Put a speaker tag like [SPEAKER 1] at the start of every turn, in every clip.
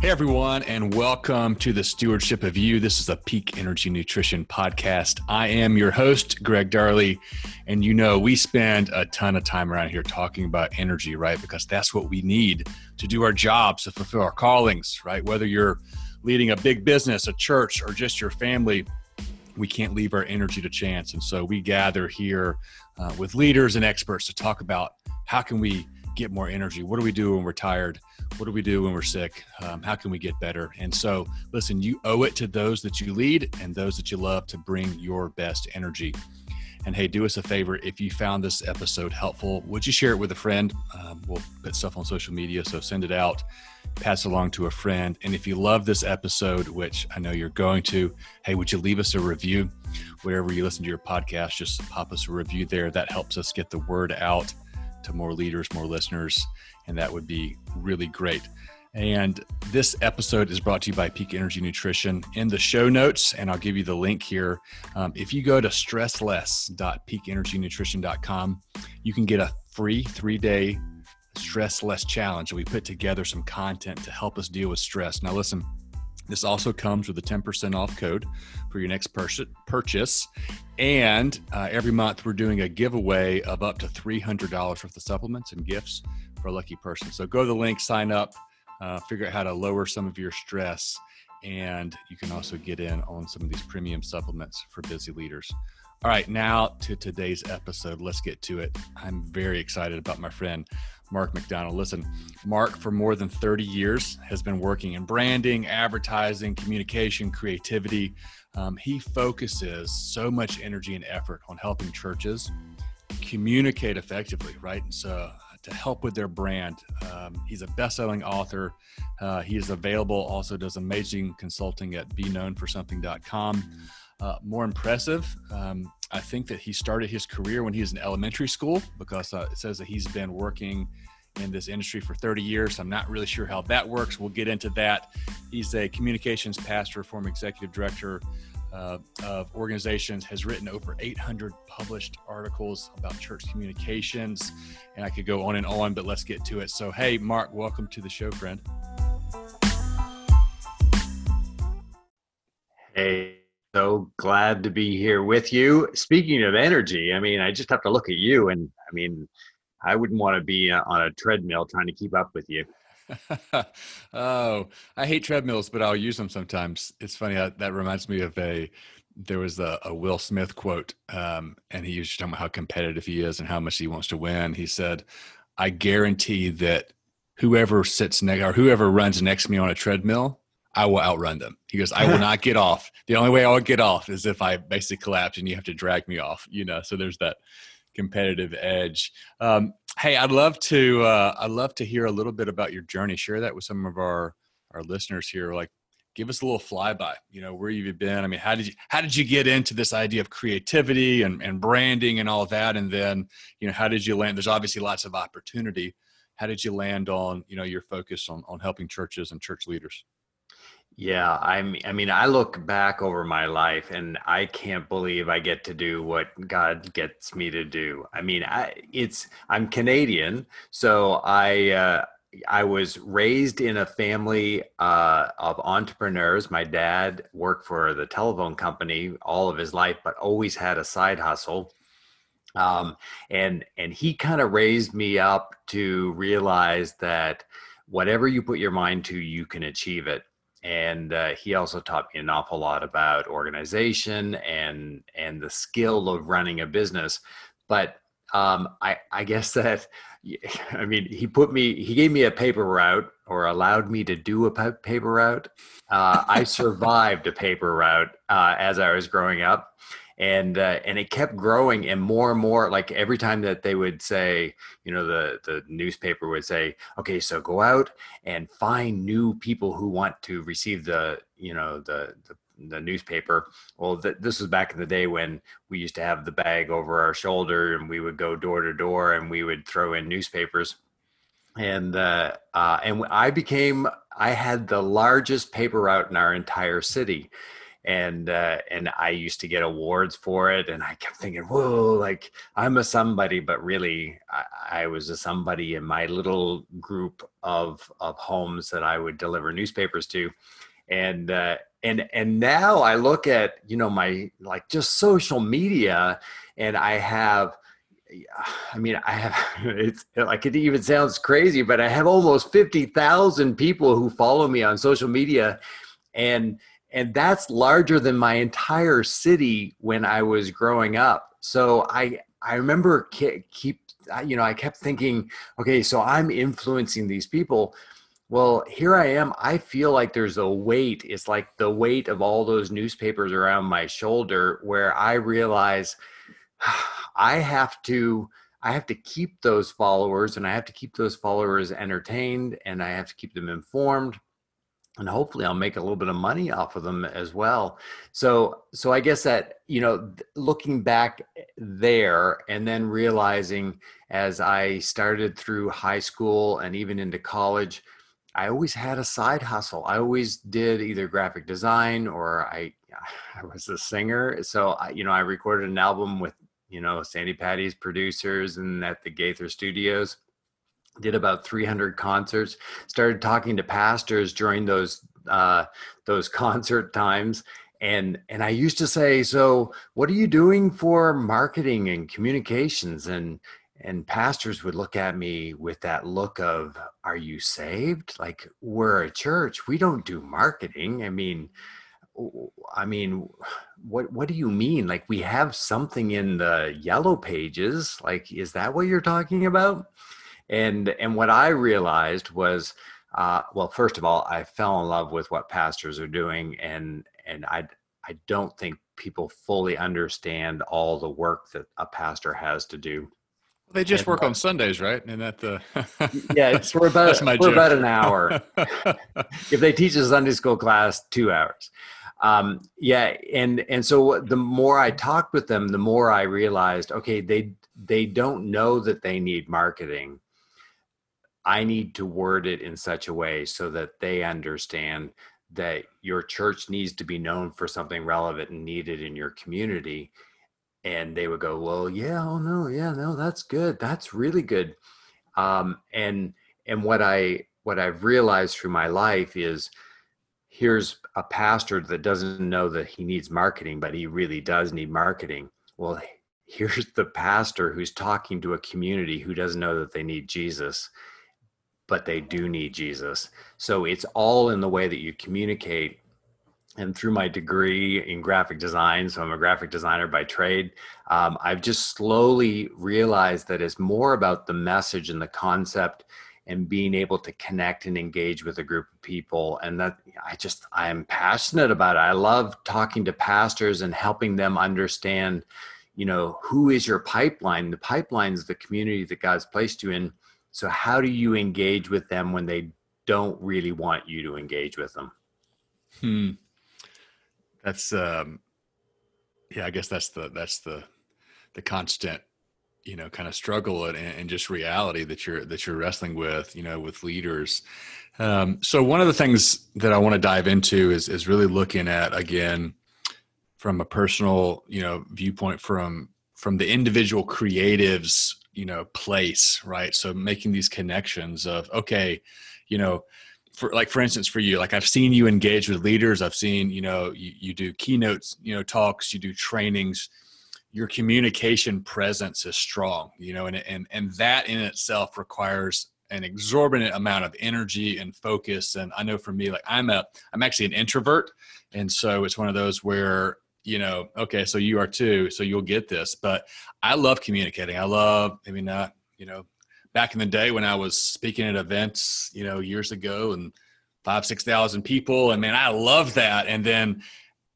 [SPEAKER 1] Hey, everyone, and welcome to the Stewardship of You. This is a Peak Energy Nutrition podcast. I am your host, Greg Darley. And you know, we spend a ton of time around here talking about energy, right? Because that's what we need to do our jobs, to fulfill our callings, right? Whether you're leading a big business, a church, or just your family, we can't leave our energy to chance. And so we gather here uh, with leaders and experts to talk about how can we get more energy? What do we do when we're tired? What do we do when we're sick? Um, how can we get better? And so, listen, you owe it to those that you lead and those that you love to bring your best energy. And hey, do us a favor if you found this episode helpful, would you share it with a friend? Um, we'll put stuff on social media, so send it out, pass along to a friend. And if you love this episode, which I know you're going to, hey, would you leave us a review? Wherever you listen to your podcast, just pop us a review there. That helps us get the word out to more leaders, more listeners, and that would be really great. And this episode is brought to you by Peak Energy Nutrition. In the show notes, and I'll give you the link here. Um, if you go to stressless.peakenergynutrition.com, you can get a free three day stress less challenge. We put together some content to help us deal with stress. Now, listen, this also comes with a 10% off code for your next purchase. And uh, every month, we're doing a giveaway of up to $300 worth of supplements and gifts for a lucky person. So go to the link, sign up, uh, figure out how to lower some of your stress. And you can also get in on some of these premium supplements for busy leaders. All right, now to today's episode. Let's get to it. I'm very excited about my friend Mark MacDonald. Listen, Mark, for more than 30 years, has been working in branding, advertising, communication, creativity. Um, he focuses so much energy and effort on helping churches communicate effectively, right? And so to help with their brand. Um, he's a best-selling author. Uh, he is available. Also does amazing consulting at BeKnownForSomething.com. Uh, more impressive, um, I think that he started his career when he was in elementary school because uh, it says that he's been working in this industry for 30 years. I'm not really sure how that works. We'll get into that. He's a communications pastor, former executive director uh, of organizations, has written over 800 published articles about church communications. And I could go on and on, but let's get to it. So, hey, Mark, welcome to the show, friend.
[SPEAKER 2] Hey so glad to be here with you. Speaking of energy, I mean, I just have to look at you, and I mean, I wouldn't want to be uh, on a treadmill trying to keep up with you.
[SPEAKER 1] oh, I hate treadmills, but I'll use them sometimes. It's funny that, that reminds me of a there was a, a Will Smith quote, um, and he was talking about how competitive he is and how much he wants to win. He said, "I guarantee that whoever sits next or whoever runs next to me on a treadmill I will outrun them. He goes, I will not get off. The only way I will get off is if I basically collapse and you have to drag me off, you know? So there's that competitive edge. Um, hey, I'd love to, uh, I'd love to hear a little bit about your journey. Share that with some of our, our listeners here. Like give us a little flyby, you know, where you've been. I mean, how did you, how did you get into this idea of creativity and, and branding and all that? And then, you know, how did you land? There's obviously lots of opportunity. How did you land on, you know, your focus on, on helping churches and church leaders?
[SPEAKER 2] Yeah, I'm I mean, I look back over my life and I can't believe I get to do what God gets me to do. I mean, I it's I'm Canadian, so I uh I was raised in a family uh, of entrepreneurs. My dad worked for the telephone company all of his life, but always had a side hustle. Um, and and he kind of raised me up to realize that whatever you put your mind to, you can achieve it and uh, he also taught me an awful lot about organization and and the skill of running a business but um, I, I guess that i mean he put me he gave me a paper route or allowed me to do a paper route. Uh, i survived a paper route uh, as i was growing up and uh, and it kept growing and more and more like every time that they would say you know the the newspaper would say okay so go out and find new people who want to receive the you know the the, the newspaper. Well th- this was back in the day when we used to have the bag over our shoulder and we would go door to door and we would throw in newspapers. And uh, uh, and I became I had the largest paper route in our entire city, and uh, and I used to get awards for it, and I kept thinking, whoa, like I'm a somebody, but really, I, I was a somebody in my little group of of homes that I would deliver newspapers to, and uh, and and now I look at you know my like just social media, and I have. I mean, I have it's like it even sounds crazy, but I have almost 50,000 people who follow me on social media. And and that's larger than my entire city when I was growing up. So I I remember keep you know I kept thinking, okay, so I'm influencing these people. Well, here I am. I feel like there's a weight. It's like the weight of all those newspapers around my shoulder where I realize I have to I have to keep those followers and I have to keep those followers entertained and I have to keep them informed and hopefully I'll make a little bit of money off of them as well. So so I guess that you know looking back eh, there and then realizing as I started through high school and even into college I always had a side hustle. I always did either graphic design or I I was a singer. So I, you know I recorded an album with you know Sandi Patty's producers and at the Gaither Studios did about 300 concerts started talking to pastors during those uh, those concert times and and i used to say so what are you doing for marketing and communications? And and pastors would look at me with that look of are you saved? Like we're a church. We don't do marketing. I mean i mean what what do you mean? Like we have something in the yellow pages. Like is that what you're talking about and and what i realized was uh, well first of all i fell in love with what pastors are doing and and i i don't think people fully understand all the work that a pastor has to do
[SPEAKER 1] they just and, work on Sundays, right? And that the
[SPEAKER 2] yeah, it's for about for about an hour. if they teach a Sunday school class, two hours. Um, yeah, and and so the more I talked with them, the more I realized, okay, they they don't know that they need marketing, I need to word it in such a way so that they understand that your church needs to be known for something relevant and needed in your community. And they would go, Well, yeah, oh no, yeah, no, that's good. That's really good. Um, and and what I what I've realized through my life is here's a pastor that doesn't know that he needs marketing, but he really does need marketing. Well, here's the pastor who's talking to a community who doesn't know that they need Jesus but they do need Jesus. So it's all in the way that you communicate. And through my degree in graphic design, so I'm a graphic designer by trade, um, I've just slowly realized that it's more about the message and the concept and being able to connect and engage with a group of people. And that I just, I'm passionate about it. I love talking to pastors and helping them understand, you know, who is your pipeline? The pipeline is the community that God's placed you in so how do you engage with them when they don't really want you to engage with them?
[SPEAKER 1] Hmm. That's um yeah, I guess that's the that's the the constant you know kind of struggle and, and just reality that you're that you're wrestling with you know with leaders um, so one of the things that i want to dive into is is really looking at again from a personal you know viewpoint from from the individual creatives you know place right? So making these connections of okay you know for like for instance for you like i've seen you engage with leaders. I've seen you know you, you do keynotes you know talks you do trainings. Your communication presence is strong you know and, and and that in itself requires an exorbitant amount of energy and focus. And i know for me like i'm a i'm actually an introvert. And so it's one of those where you know, okay, so you are too, so you'll get this. But I love communicating. I love, maybe not, you know, back in the day when I was speaking at events, you know, years ago and five, 6,000 people. And man, I love that. And then,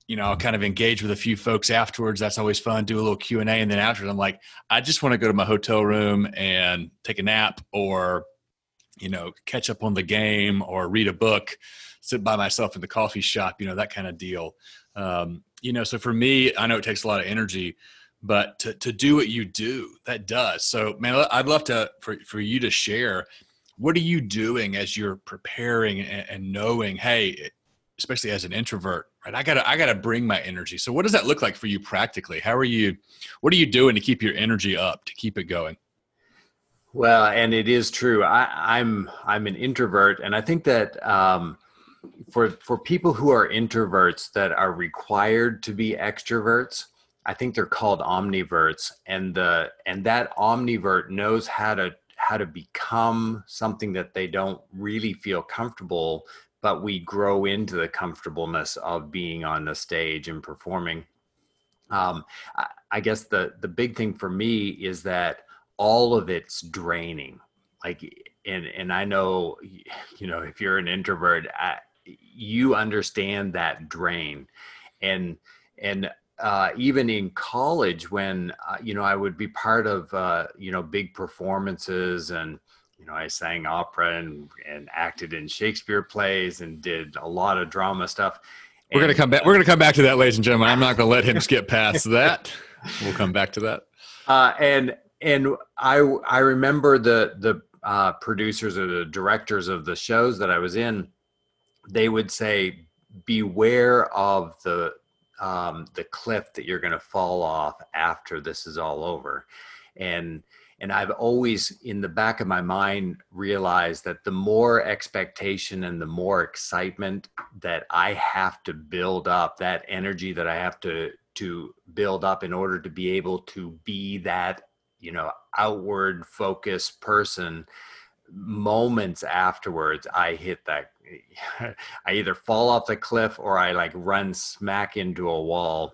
[SPEAKER 1] you know, I'll kind of engage with a few folks afterwards. That's always fun. Do a little Q and A. And then afterwards I'm like, I just want to go to my hotel room and take a nap or, you know, catch up on the game or read a book, sit by myself in the coffee shop, you know, that kind of deal. Um, you know so for me i know it takes a lot of energy but to, to do what you do that does. So man i'd love to for, for you to share what are you doing as you're preparing and, and knowing hey especially as an introvert right? I gotta i gotta bring my energy. So what does that look like for you practically? How are you what are you doing to keep your energy up to keep it going?
[SPEAKER 2] Well, and it is true. I, I'm I'm an introvert, and I think that um, for for people who are introverts that are required to be extroverts, I think they're called omniverts, and the and that omnivert knows how to how to become something that they don't really feel comfortable, but we grow into the comfortableness of being on the stage and performing. Um, I, I guess the the big thing for me is that all of it's draining like and and i know you know if you're an introvert I, you understand that drain. And and uh, even in college when uh, you know i would be part of uh, you know big performances and you know i sang opera and and acted in shakespeare plays and did a lot of drama stuff.
[SPEAKER 1] We're going to come back we're going to come back to that ladies and gentlemen. I'm not going to let him skip past that. We'll come back to that.
[SPEAKER 2] Uh, and and I I remember the the uh, producers or the directors of the shows that I was in, they would say, "Beware of the um, the cliff that you're going to fall off after this is all over," and and I've always in the back of my mind realized that the more expectation and the more excitement that I have to build up, that energy that I have to to build up in order to be able to be that you know outward focused person moments afterwards i hit that i either fall off the cliff or i like run smack into a wall.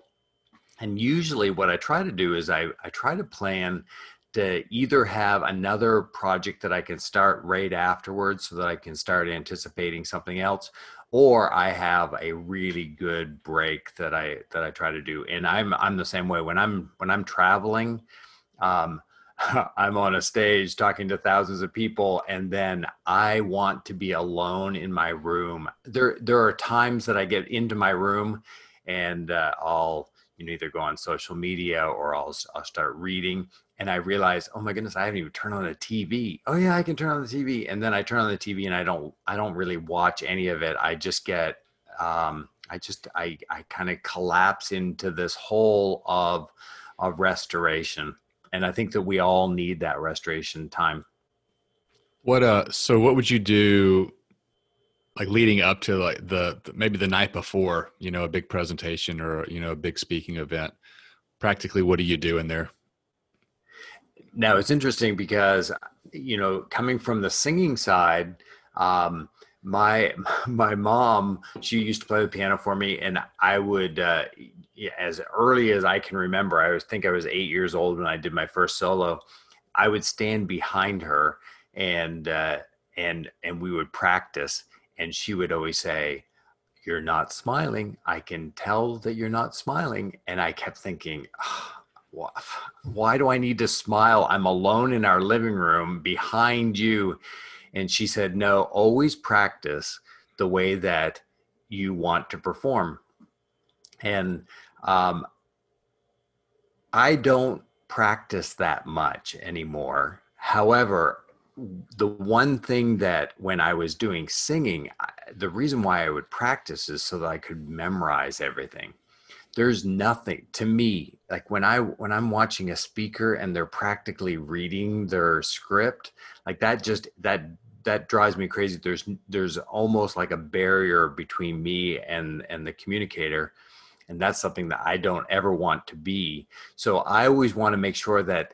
[SPEAKER 2] And usually what i try to do is i, I try to plan to either have another project that i can start right afterwards so that i can start anticipating something else or i have a really good break that i that i try to do. And i'm i'm the same way. When i'm when i'm traveling um, I'm on a stage talking to thousands of people, and then I want to be alone in my room. There, there are times that I get into my room, and uh, I'll you know either go on social media or I'll I'll start reading, and I realize, oh my goodness, I haven't even turned on the TV. Oh yeah, I can turn on the TV, and then I turn on the TV, and I don't I don't really watch any of it. I just get um, I just I I kind of collapse into this hole of of restoration and I think that we all need that restoration time.
[SPEAKER 1] What uh? So what would you do? Like leading up to like the maybe the night before, you know, a big presentation or you know a big speaking event. Practically, what do you do in there?
[SPEAKER 2] Now it's interesting because you know coming from the singing side, um, my my mom she used to play the piano for me and i would uh, as early as i can remember i was think i was eight years old when i did my first solo i would stand behind her and uh, and and we would practice and she would always say you're not smiling. I can tell that you're not smiling. And i kept thinking oh, why do i need to smile? I'm alone in our living room behind you. And she said, no, always practice the way that you want to perform. And um, I don't practice that much anymore. However, the one thing that when I was doing singing, the reason why I would practice is so that I could memorize everything. There's nothing to me like when I when I'm watching a speaker and they're practically reading their script, like that just that that drives me crazy there's there's almost like a barrier between me and and the communicator and that's something that i don't ever want to be so i always want to make sure that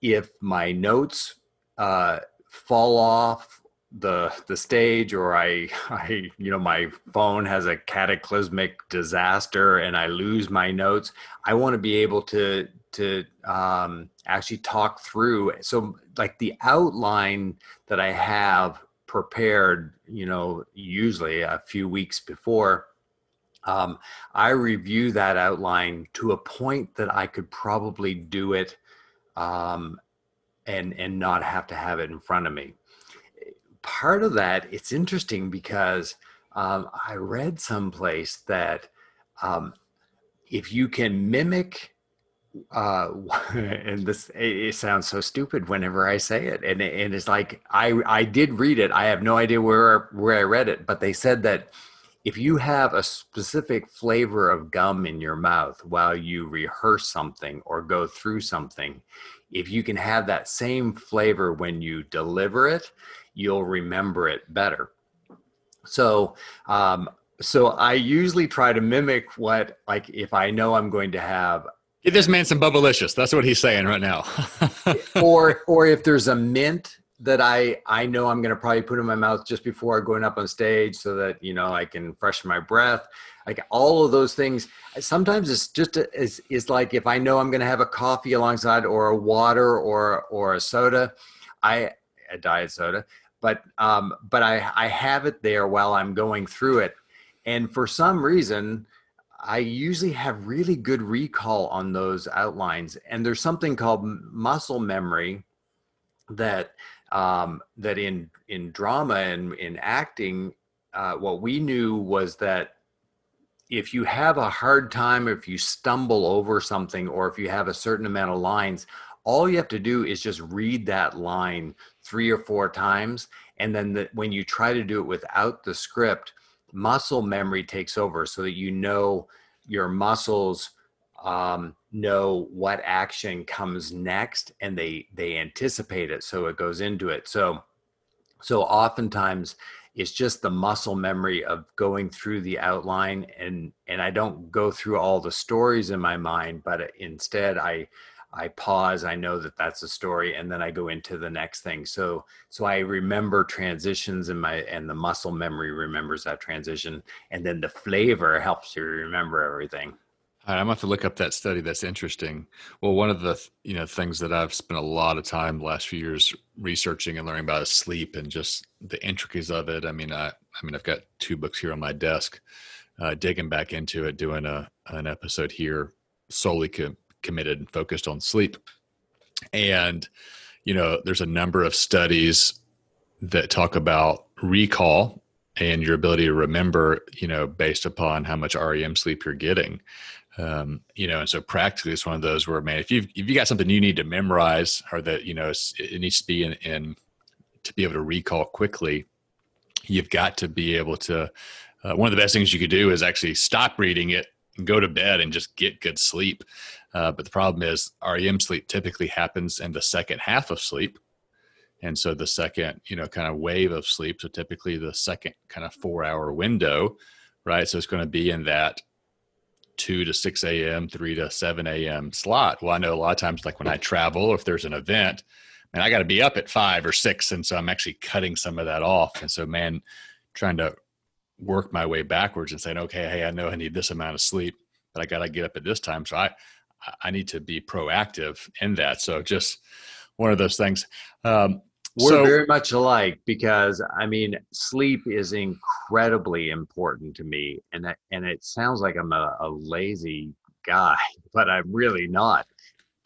[SPEAKER 2] if my notes uh, fall off the the stage or i i you know my phone has a cataclysmic disaster and i lose my notes i want to be able to to um, actually talk through. So, like the outline that I have prepared, you know, usually a few weeks before, um, I review that outline to a point that I could probably do it um, and and not have to have it in front of me. Part of that, it's interesting because um, I read someplace that um, if you can mimic uh and this it, sounds so stupid whenever i say it and and it's like i i did read it i have no idea where where i read it but they said that if you have a specific flavor of gum in your mouth while you rehearse something or go through something if you can have that same flavor when you deliver it, you'll remember it better. So, um, so I usually try to mimic what, like, if I know I'm going to have.
[SPEAKER 1] Give this man some Bubblicious. That's what he's saying right now.
[SPEAKER 2] or, or if there's a mint that I I know I'm going to probably put in my mouth just before going up on stage, so that you know I can freshen my breath. Like all of those things. Sometimes it's just it's like if I know I'm going to have a coffee alongside, or a water, or or a soda, I a diet soda, but um, but I I have it there while I'm going through it, and for some reason. I usually have really good recall on those outlines, and there's something called muscle memory that um, that in in drama and in acting, uh, what we knew was that if you have a hard time, if you stumble over something, or if you have a certain amount of lines, all you have to do is just read that line three or four times, and then the, when you try to do it without the script, muscle memory takes over, so that you know your muscles um, know what action comes next and they they anticipate it so it goes into it. So so oftentimes it's just the muscle memory of going through the outline and and i don't go through all the stories in my mind but instead i i pause i know that that's a story and then i go into the next thing. So so i remember transitions in my and the muscle memory remembers that transition and then the flavor helps you remember everything
[SPEAKER 1] I'm gonna have to look up that study. That's interesting. Well, one of the you know things that I've spent a lot of time the last few years researching and learning about is sleep and just the intricacies of it. I mean, I I mean, I've got two books here on my desk, uh, digging back into it, doing a an episode here solely co- committed and focused on sleep. And you know, there's a number of studies that talk about recall and your ability to remember, you know, based upon how much REM sleep you're getting. Um, you know, and so practically it's one of those where, man, if you've if you got something you need to memorize or that you know it needs to be in, in to be able to recall quickly, you've got to be able to. Uh, one of the best things you could do is actually stop reading it and go to bed and just get good sleep. Uh, but the problem is REM sleep typically happens in the second half of sleep. And so the second, you know, kind of wave of sleep, so typically the second kind of four hour window, right? So it's going to be in that 2 to 6 a.m., 3 to 7 a.m. slot. Well, I know a lot of times, like when I travel, if there's an event, and I got to be up at five or six. And so I'm actually cutting some of that off. And so, man, trying to work my way backwards and saying, okay, hey, I know I need this amount of sleep, but I got to get up at this time. So I, I need to be proactive in that. So just one of those things. Um,
[SPEAKER 2] we're so, very much alike because I mean, sleep is incredibly important to me, and and it sounds like I'm a, a lazy guy, but I'm really not.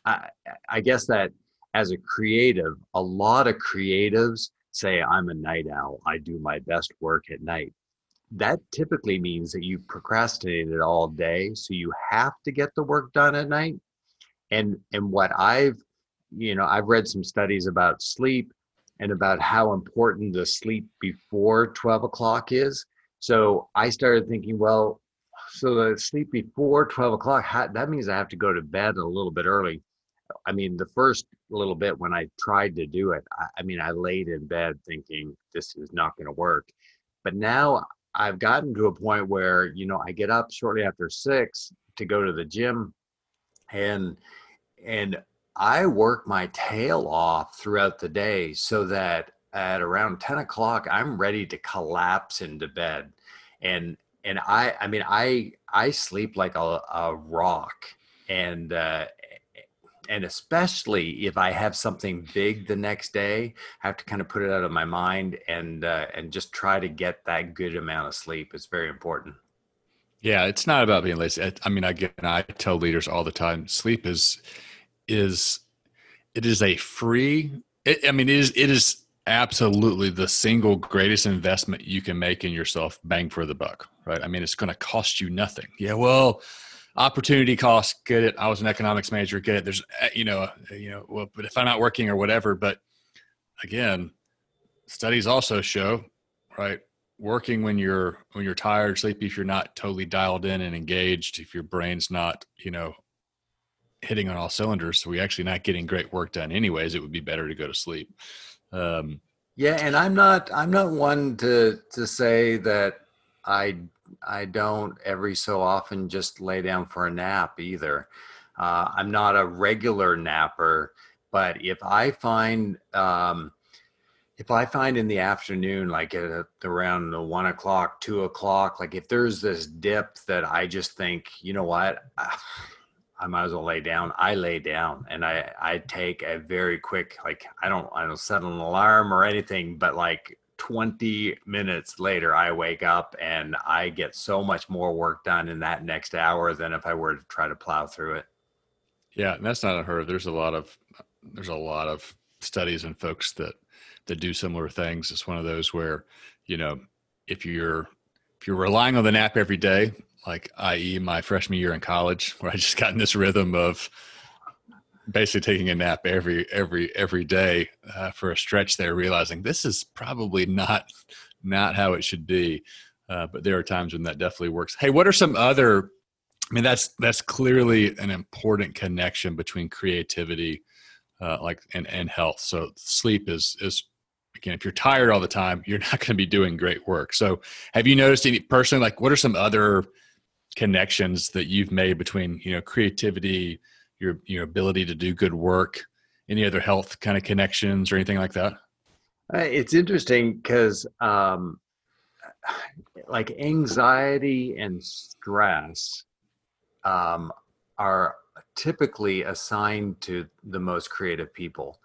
[SPEAKER 2] I, I guess that as a creative, a lot of creatives say I'm a night owl. I do my best work at night. That typically means that you procrastinated all day, so you have to get the work done at night. And and what I've you know, I've read some studies about sleep and about how important the sleep before 12 o'clock is. So I started thinking, well, so the sleep before 12 o'clock, how, that means I have to go to bed a little bit early. I mean, the first little bit when I tried to do it, I, I mean, I laid in bed thinking this is not going to work. But now I've gotten to a point where, you know, I get up shortly after six to go to the gym and, and I work my tail off throughout the day so that at around 10 o'clock, I'm ready to collapse into bed. And, and I, I mean, I, I sleep like a, a rock and, uh, and especially if I have something big the next day, I have to kind of put it out of my mind and uh, and just try to get that good amount of sleep. It's very important.
[SPEAKER 1] Yeah, it's not about being lazy. I mean, again, I tell leaders all the time: sleep is is it is a free it, i mean it is it is absolutely the single greatest investment you can make in yourself bang for the buck right? I mean it's going to cost you nothing. Yeah well opportunity cost get it. I was an economics major get it. There's eh, you know eh, you know well but if i'm not working or whatever but again studies also show right working when you're when you're tired sleepy if you're not totally dialed in and engaged if your brain's not you know hitting on all cylinders. So we actually not getting great work done anyways. It would be better to go to sleep. Um,
[SPEAKER 2] yeah, and I'm not I'm not one to to say that I I don't every so often just lay down for a nap either. Uh, I'm not a regular napper, but if I find um, if I find in the afternoon, like at around the one o'clock, two o'clock, like if there's this dip that I just think, you know what, I might as well lay down. I lay down and I I take a very quick like I don't I don't set an alarm or anything, but like 20 minutes later I wake up and I get so much more work done in that next hour than if I were to try to plow through it.
[SPEAKER 1] Yeah, and that's not unheard of. There's a lot of there's a lot of studies and folks that that do similar things. It's one of those where, you know, if you're if you're relying on the nap every day, like i.e. my freshman year in college, where I just got in this rhythm of basically taking a nap every every every day uh, for a stretch there, realizing this is probably not not how it should be. Uh, but there are times when that definitely works. Hey, what are some other? I mean, that's that's clearly an important connection between creativity, uh, like and and health. So sleep is is again, if you're tired all the time, you're not going to be doing great work. So, have you noticed any personally, like, what are some other connections that you've made between you know creativity, your your ability to do good work, any other health kind of connections or anything like that?
[SPEAKER 2] Uh, it's interesting because, um, like, anxiety and stress um, are typically assigned to the most creative people.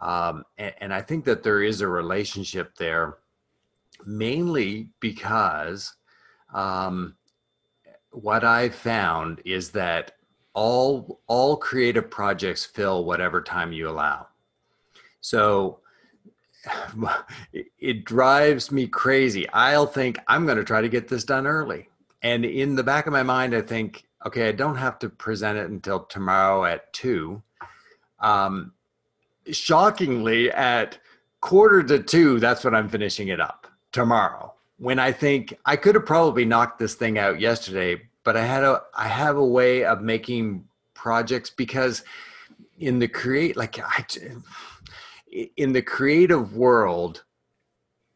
[SPEAKER 2] Um, and, and, I think that there is a relationship there, mainly because um, what I found is that all all creative projects fill whatever time you allow. So it drives me crazy. I'll think I'm going to try to get this done early. And in the back of my mind, I think, okay, I don't have to present it until tomorrow at two. Um, shockingly at quarter to two, that's when I'm finishing it up tomorrow. When I think I could have probably knocked this thing out yesterday, but I had a I have a way of making projects because in the create like I in the creative world,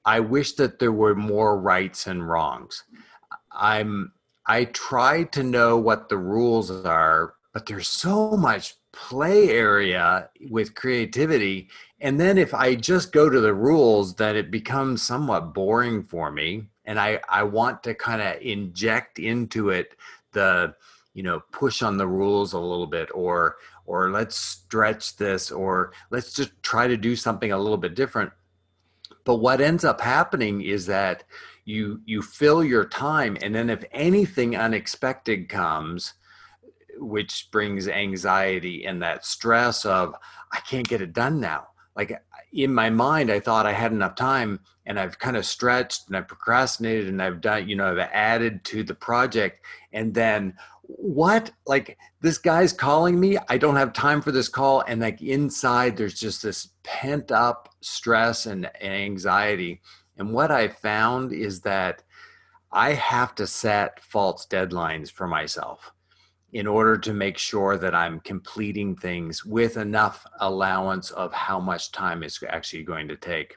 [SPEAKER 2] I wish that there were more rights and wrongs. I'm I try to know what the rules are, but there's so much play area with creativity and then if i just go to the rules then it becomes somewhat boring for me and i i want to kind of inject into it the you know push on the rules a little bit or or let's stretch this or let's just try to do something a little bit different but what ends up happening is that you you fill your time and then if anything unexpected comes which brings anxiety and that stress of I can't get it done now. Like in my mind, I thought I had enough time and I've kind of stretched and I've procrastinated and I've done, you know, I've added to the project. And then what? Like this guy's calling me. I don't have time for this call. And like inside, there's just this pent up stress and, and anxiety. And what I found is that I have to set false deadlines for myself in order to make sure that I'm completing things with enough allowance of how much time it's actually going to take.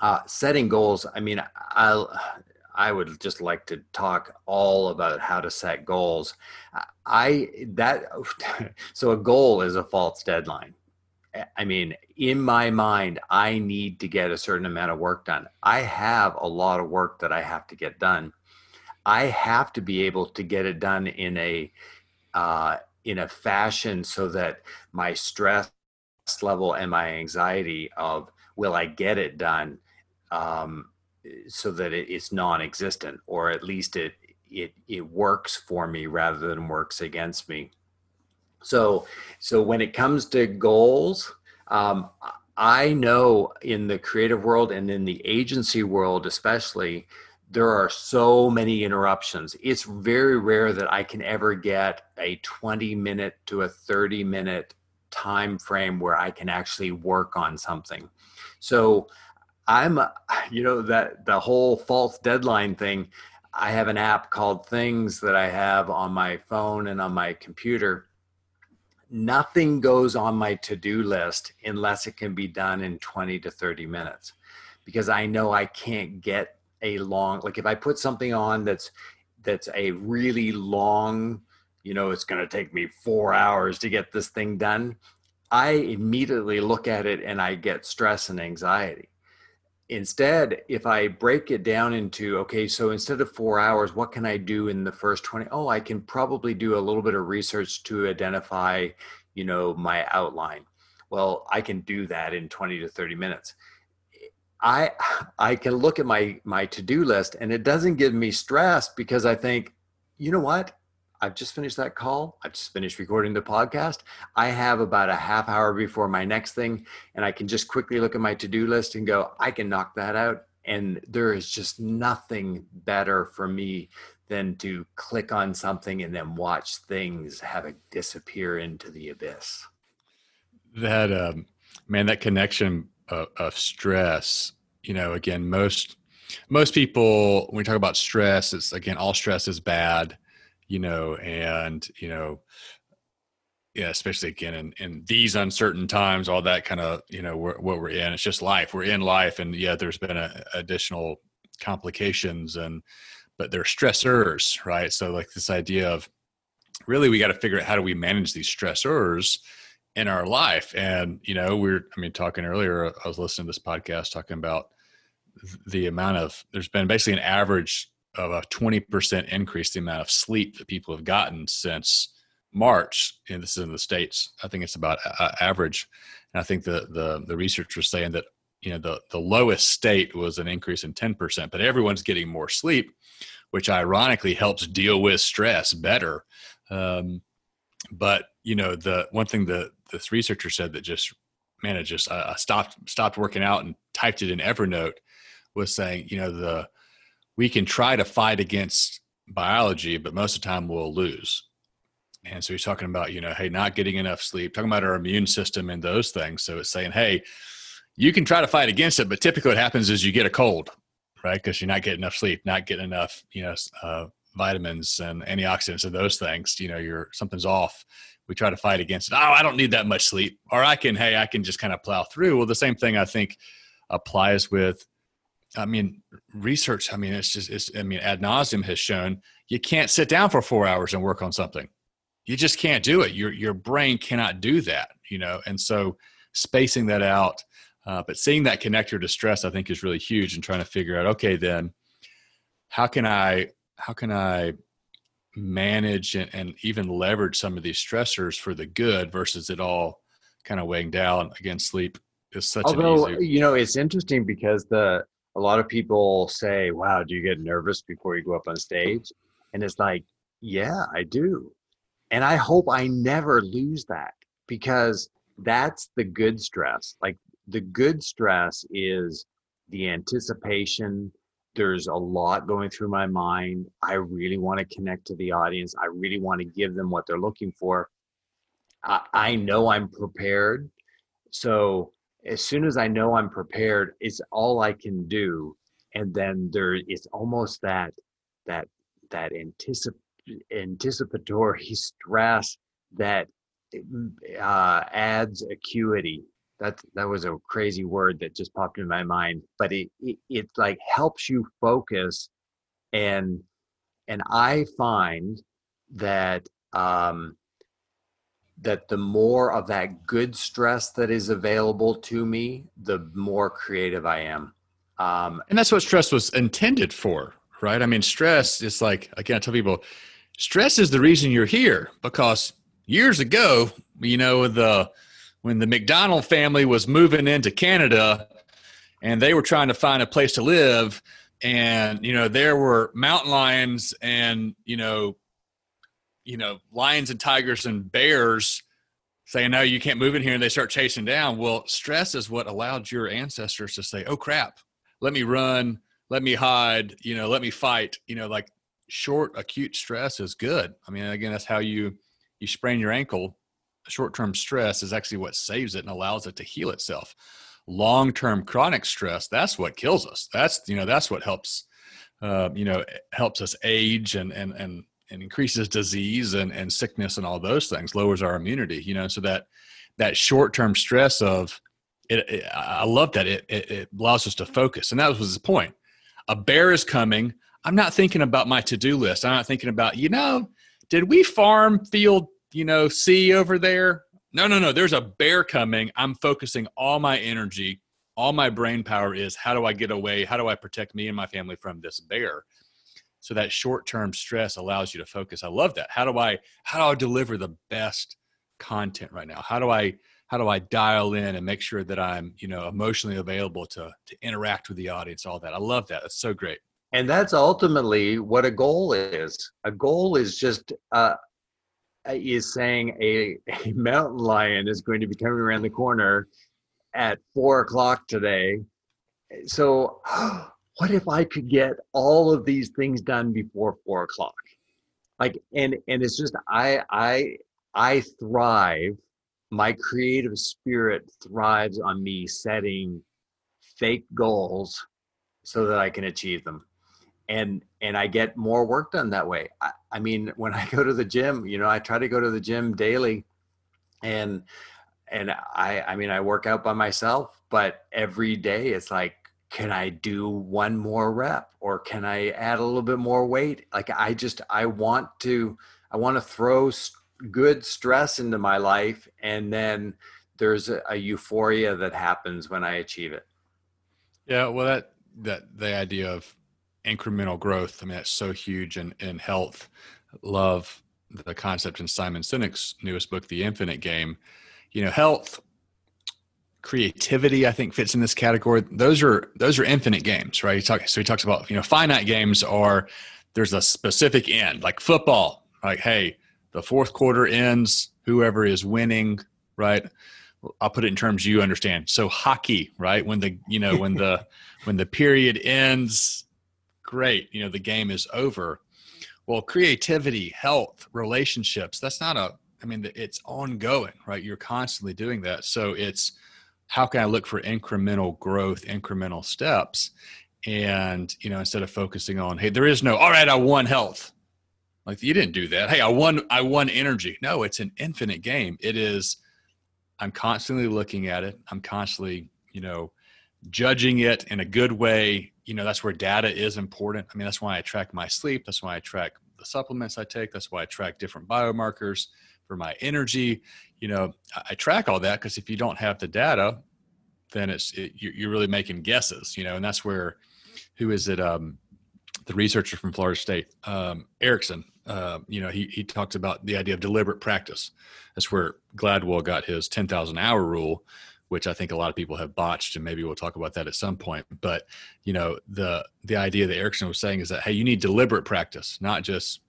[SPEAKER 2] Uh, setting goals, I mean, I'll, I would just like to talk all about how to set goals. I that so a goal is a false deadline. I mean, in my mind, I need to get a certain amount of work done. I have a lot of work that I have to get done. I have to be able to get it done in a uh, in a fashion so that my stress level and my anxiety of will I get it done um, so that it, it's non-existent or at least it it it works for me rather than works against me. So so when it comes to goals, um, I know in the creative world and in the agency world especially there are so many interruptions. It's very rare that I can ever get a 20 minute to a 30 minute time frame where I can actually work on something. So I'm, you know, that the whole false deadline thing. I have an app called Things that I have on my phone and on my computer nothing goes on my to-do list unless it can be done in 20 to 30 minutes because I know I can't get a long like if I put something on that's that's a really long, you know, it's going to take me 4 hours to get this thing done, I immediately look at it and I get stress and anxiety. Instead, if I break it down into, okay, so instead of four hours, what can I do in the first 20? Oh, I can probably do a little bit of research to identify, you know, my outline. Well, I can do that in 20 to 30 minutes. I I can look at my my to-do list and it doesn't give me stress because I think, you know what? I've just finished that call. I've just finished recording the podcast. I have about a half hour before my next thing, and I can just quickly look at my to do list and go, I can knock that out. And there is just nothing better for me than to click on something and then watch things have it disappear into the abyss.
[SPEAKER 1] That, um, man, that connection of, of stress, you know, again, most most people when we talk about stress it's again all stress is bad you know, and you know, yeah, especially again in, in these uncertain times, all that kind of, you know, we're, what we're in. It's just life. We're in life, and yeah, there's been a, additional complications, and but they're stressors, right? So like this idea of really we got to figure out how do we manage these stressors in our life, and you know, we're I mean, talking earlier, I was listening to this podcast talking about the amount of there's been basically an average of a 20% increase the amount of sleep that people have gotten since March. And this is in the States. I think it's about uh, average. And I think the, the, the research was saying that, you know, the, the lowest state was an increase in 10%, but everyone's getting more sleep, which ironically helps deal with stress better. Um, but, you know, the one thing that this researcher said that just, man, it just, I stopped, stopped working out and typed it in Evernote was saying, you know, the, we can try to fight against biology, but most of the time we'll lose. And so he's talking about, you know, hey, not getting enough sleep, talking about our immune system and those things. So it's saying, hey, you can try to fight against it, but typically what happens is you get a cold, right? Because you're not getting enough sleep, not getting enough, you know, uh, vitamins and antioxidants and those things. You know, you're something's off. We try to fight against it. Oh, I don't need that much sleep, or I can, hey, I can just kind of plow through. Well, the same thing I think applies with I mean, research, I mean, it's just, it's, I mean, ad nauseum has shown you can't sit down for four hours and work on something. You just can't do it. Your, your brain cannot do that, you know? And so spacing that out, uh, but seeing that connector to stress, I think is really huge and trying to figure out, okay, then how can I, how can I manage and, and even leverage some of these stressors for the good versus it all kind of weighing down against sleep is such
[SPEAKER 2] Although,
[SPEAKER 1] an easy.
[SPEAKER 2] you know, it's interesting because the, a lot of people say, wow, do you get nervous before you go up on stage? And it's like, yeah, I do. And I hope I never lose that because that's the good stress. Like the good stress is the anticipation. There's a lot going through my mind. I really want to connect to the audience. I really want to give them what they're looking for. I, I know I'm prepared. So as soon as I know I'm prepared, it's all I can do. And then there, it's almost that that that anticip- anticipatory stress that uh, adds acuity. That that was a crazy word that just popped in my mind, but it, it it like helps you focus, and and I find that um, that the more of that good stress that is available to me, the more creative I am.
[SPEAKER 1] Um, and that's what stress was intended for, right? I mean, stress is like, I tell people, stress is the reason you're here because years ago, you know, the, when the MacDonald family was moving into Canada and they were trying to find a place to live. And, you know, there were mountain lions and, you know, you know lions and tigers and bears saying no you can't move in here. And they start chasing down. Well stress is what allowed your ancestors to say oh crap. Let me run. Let me hide. You know let me fight. You know like short acute stress is good. I mean again that's how you you sprain your ankle short-term stress is actually what saves it and allows it to heal itself long-term chronic stress that's what kills us that's you know that's what helps uh, you know helps us age and and and and increases disease and, and sickness and all those things, lowers our immunity, you know, so that that short term stress of it, it, I love that it, it, it allows us to focus. And that was the point. A bear is coming. I'm not thinking about my to do list. I'm not thinking about, you know, did we farm field, you know, C over there? No, no, no. There's a bear coming. I'm focusing all my energy, all my brain power is how do I get away? How do I protect me and my family from this bear? So that short term stress allows you to focus. I love that. How do I how do I deliver the best content right now? How do I how do I dial in and make sure that I'm, you know, emotionally available to to interact with the audience, all that. I love that. That's so great.
[SPEAKER 2] And that's ultimately what a goal is. A goal is just uh, Uh, is saying a, a mountain lion is going to be coming around the corner at four o'clock today. So, what if I could get all of these things done before four o'clock? Like, and and it's just I I I thrive. My creative spirit thrives on me setting fake goals so that I can achieve them and and I get more work done that way. I, I, mean, when I go to the gym, you know, I try to go to the gym daily, and and I I mean I work out by myself, but every day it's like, can I do one more rep or can I add a little bit more weight? Like I just I want to I want to throw good stress into my life, and then there's a, a euphoria that happens when I achieve it.
[SPEAKER 1] Yeah, well, that that the idea of incremental growth. I mean, that's so huge in, in health. Love the concept in Simon Sinek's newest book, The Infinite Game. You know, health, creativity, I think fits in this category. Those are those are infinite games, right? He talk, so he talks about you know finite games are there's a specific end, like football. Like, hey, the fourth quarter ends, whoever is winning, right? I'll put it in terms you understand. So hockey, right? When the you know when the when the period ends, great you know the game is over. Well creativity health relationships that's not a i mean it's ongoing right? You're constantly doing that. So it's how can i look for incremental growth incremental steps? And you know instead of focusing on hey there is no all right i won health. Like you didn't do that. Hey i won i won energy. No it's an infinite game. It is i'm constantly looking at it. I'm constantly you know judging it in a good way you know that's where data is important. I mean that's why i track my sleep. That's why i track the supplements i take. That's why i track different biomarkers for my energy. You know i track all that because if you don't have the data then it's it, you're really making guesses you know and that's where who is it um the researcher from florida state um ericsson uh, you know he, he talks about the idea of deliberate practice. That's where gladwell got his 10000 hour rule which I think a lot of people have botched, and maybe we'll talk about that at some point. But you know, the the idea that Ericsson was saying is that hey, you need deliberate practice, not just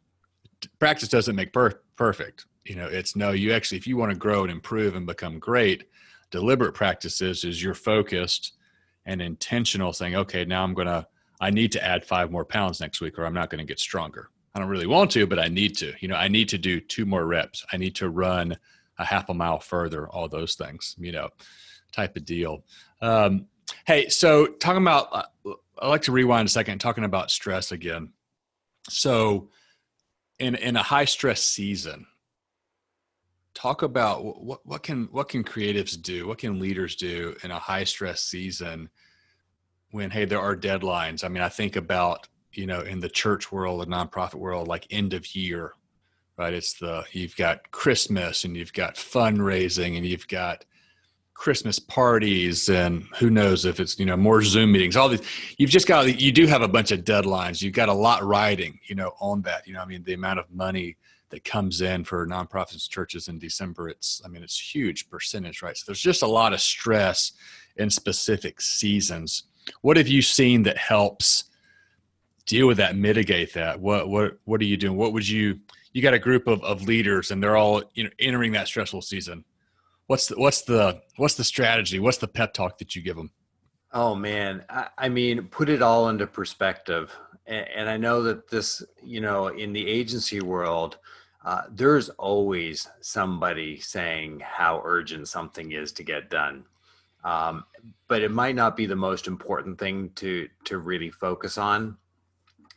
[SPEAKER 1] practice doesn't make per- perfect. You know, it's no, you actually, if you want to grow and improve and become great, deliberate practices is you're focused and intentional, saying, okay, now I'm gonna, I need to add five more pounds next week, or I'm not going to get stronger. I don't really want to, but I need to. You know, I need to do two more reps. I need to run a half a mile further. All those things. You know type of deal. Um, hey, so talking about, uh, I like to rewind a second, talking about stress again. So, in in a high stress season, talk about what what can what can creatives do, what can leaders do in a high stress season when hey there are deadlines. I mean, I think about you know in the church world, the nonprofit world, like end of year, right? It's the you've got Christmas and you've got fundraising and you've got Christmas parties and who knows if it's you know more Zoom meetings. All these you've just got you do have a bunch of deadlines. You've got a lot riding you know on that. You know I mean the amount of money that comes in for nonprofits churches in December. It's I mean it's huge percentage right. So there's just a lot of stress in specific seasons. What have you seen that helps deal with that, mitigate that? What what what are you doing? What would you you got a group of, of leaders and they're all you know entering that stressful season what's the what's the what's the strategy? What's the pep talk that you give them?
[SPEAKER 2] Oh man, I, I mean, put it all into perspective. And, and, I know that this, you know, in the agency world, uh, there's always somebody saying how urgent something is to get done. Um, but it might not be the most important thing to to really focus on.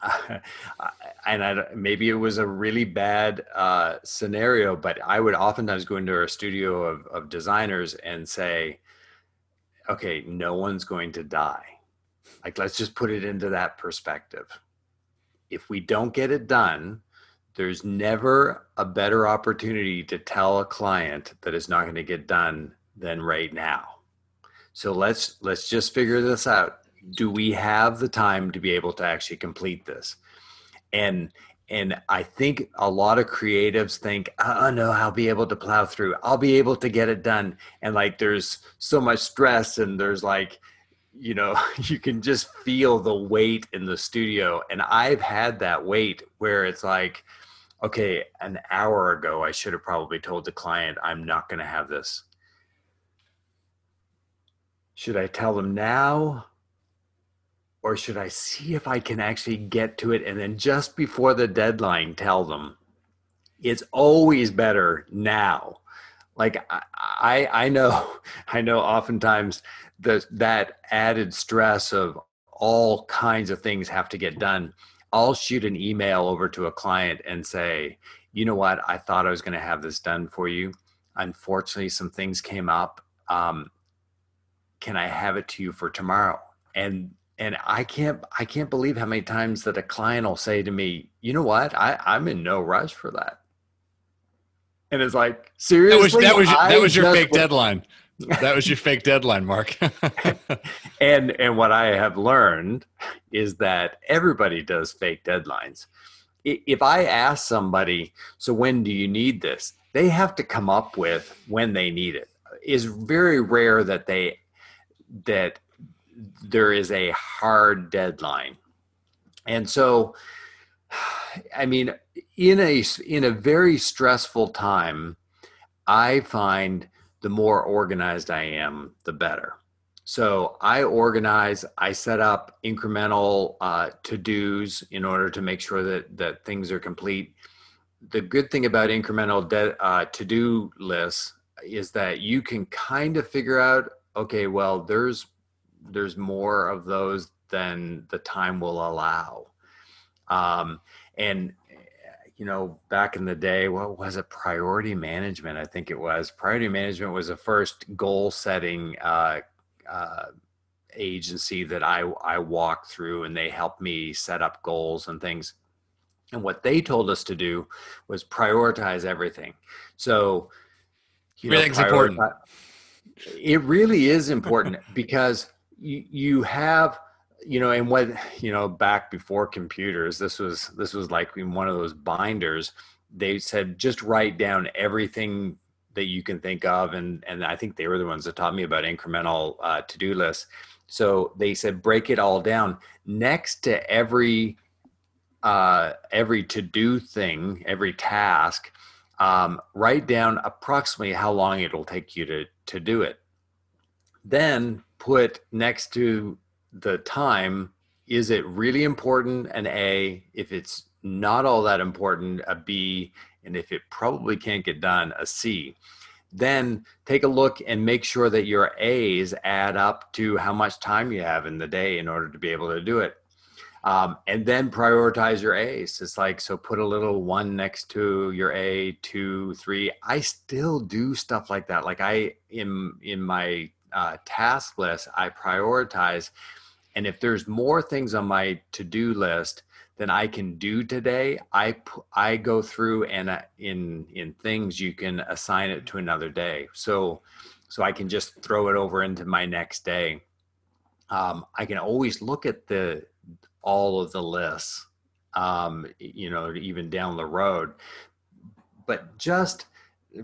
[SPEAKER 2] and I, maybe it was a really bad uh, scenario, but I would oftentimes go into a studio of, of designers and say, okay, no one's going to die. Like, let's just put it into that perspective. If we don't get it done, there's never a better opportunity to tell a client that it's not going to get done than right now. So let's let's just figure this out. Do we have the time to be able to actually complete this? And and I think a lot of creatives think, oh no, I'll be able to plow through. I'll be able to get it done. And like there's so much stress and there's like, you know, you can just feel the weight in the studio. And I've had that weight where it's like, okay, an hour ago I should have probably told the client I'm not going to have this should I tell them now? Or should I see if I can actually get to it and then just before the deadline tell them? It's always better now. Like I, I know, I know. Oftentimes, the that added stress of all kinds of things have to get done. I'll shoot an email over to a client and say, you know what? I thought I was going to have this done for you. Unfortunately, some things came up. Um, can I have it to you for tomorrow? And and I can't I can't believe how many times that a client will say to me, you know what, I, I'm in no rush for that. And it's like, seriously,
[SPEAKER 1] that was that was, that was your fake deadline. that was your fake deadline, Mark.
[SPEAKER 2] and and what I have learned is that everybody does fake deadlines. If I ask somebody, so when do you need this? They have to come up with when they need it. it. Is very rare that they that there is a hard deadline. And so, I mean, in a in a very stressful time, I find the more organized I am, the better. So I organize, I set up incremental uh, to dos in order to make sure that that things are complete. The good thing about incremental de- uh, to do lists is that you can kind of figure out okay, well, there's there's more of those than the time will allow. Um, and you know, back in the day, what was it? Priority management, I think it was. Priority management was the first goal setting uh, uh, agency that I I walked through, and they helped me set up goals and things. And what they told us to do was prioritize everything. So,
[SPEAKER 1] you everything's know, important
[SPEAKER 2] it really is important because you, you have you know and when you know back before computers this was this was like in one of those binders they said just write down everything that you can think of and and i think they were the ones that taught me about incremental uh, to-do lists so they said break it all down next to every uh, every to-do thing every task um, write down approximately how long it'll take you to to do it. Then put next to the time, is it really important? An A. If it's not all that important, a B. And if it probably can't get done, a C. Then take a look and make sure that your A's add up to how much time you have in the day in order to be able to do it um, and then prioritize your A's. It's like so put a little one next to your A, two, three. I still do stuff like that. Like I in in my uh, task list, I prioritize, and if there's more things on my to do list than I can do today, I I go through and uh, in in things you can assign it to another day. So so I can just throw it over into my next day. Um, I can always look at the all of the lists, um, you know, even down the road. But just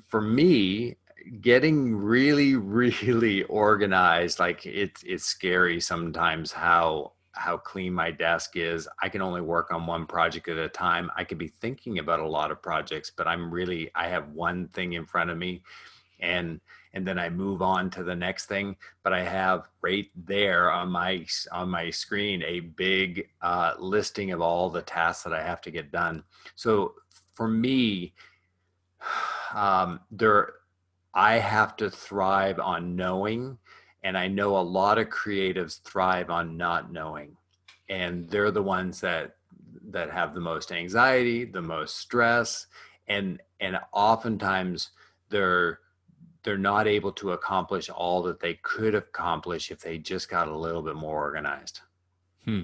[SPEAKER 2] for me, getting really, really organized, like it's it's scary sometimes how how clean my desk is. I can only work on one project at a time. I could be thinking about a lot of projects, but I'm really I have one thing in front of me and and then I move on to the next thing. But I have right there on my on my screen a big uh, listing of all the tasks that I have to get done. So for me, um, there I have to thrive on knowing, and I know a lot of creatives thrive on not knowing, and they're the ones that that have the most anxiety, the most stress, and and oftentimes they're they're not able to accomplish all that they could accomplish if they just got a little bit more organized. Hmm.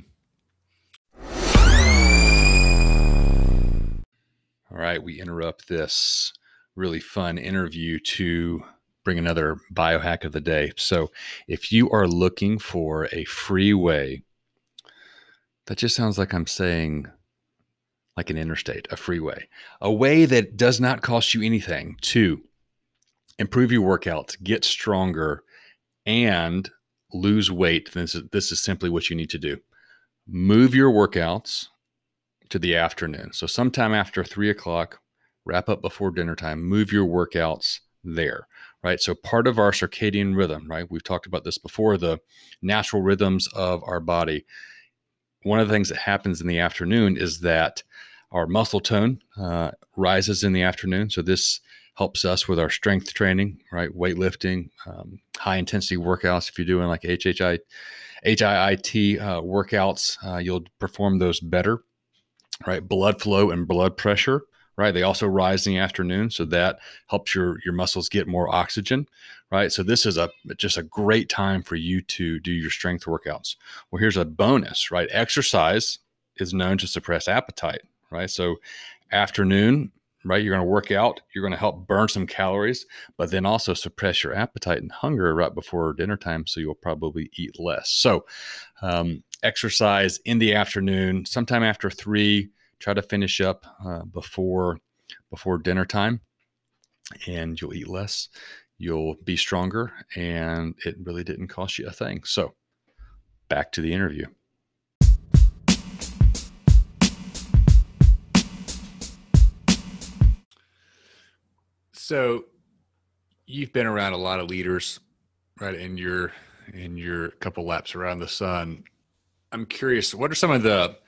[SPEAKER 1] All right, we interrupt this really fun interview to bring another biohack of the day. So, if you are looking for a free way, that just sounds like I'm saying like an interstate, a freeway, a way that does not cost you anything to improve your workouts, get stronger, and lose weight. This is, this is simply what you need to do. Move your workouts to the afternoon. So, sometime after three o'clock, wrap up before dinner time, move your workouts there, right? So, part of our circadian rhythm, right? We've talked about this before the natural rhythms of our body. One of the things that happens in the afternoon is that our muscle tone uh, rises in the afternoon. So, this helps us with our strength training, right? Weightlifting, um, high intensity workouts. If you're doing like HHI, HIIT uh, workouts, uh, you'll perform those better, right? Blood flow and blood pressure, right? They also rise in the afternoon, so that helps your your muscles get more oxygen, right? So this is a just a great time for you to do your strength workouts. Well, here's a bonus, right? Exercise is known to suppress appetite, right? So afternoon right? You're going to work out, you're going to help burn some calories, but then also suppress your appetite and hunger right before dinner time. So you'll probably eat less. So, um, exercise in the afternoon, sometime after three, try to finish up uh, before before dinner time and you'll eat less you'll be stronger and it really didn't cost you a thing so back to the interview So you've been around a lot of leaders, right? In your in your couple laps around the sun. I'm curious, what are some of the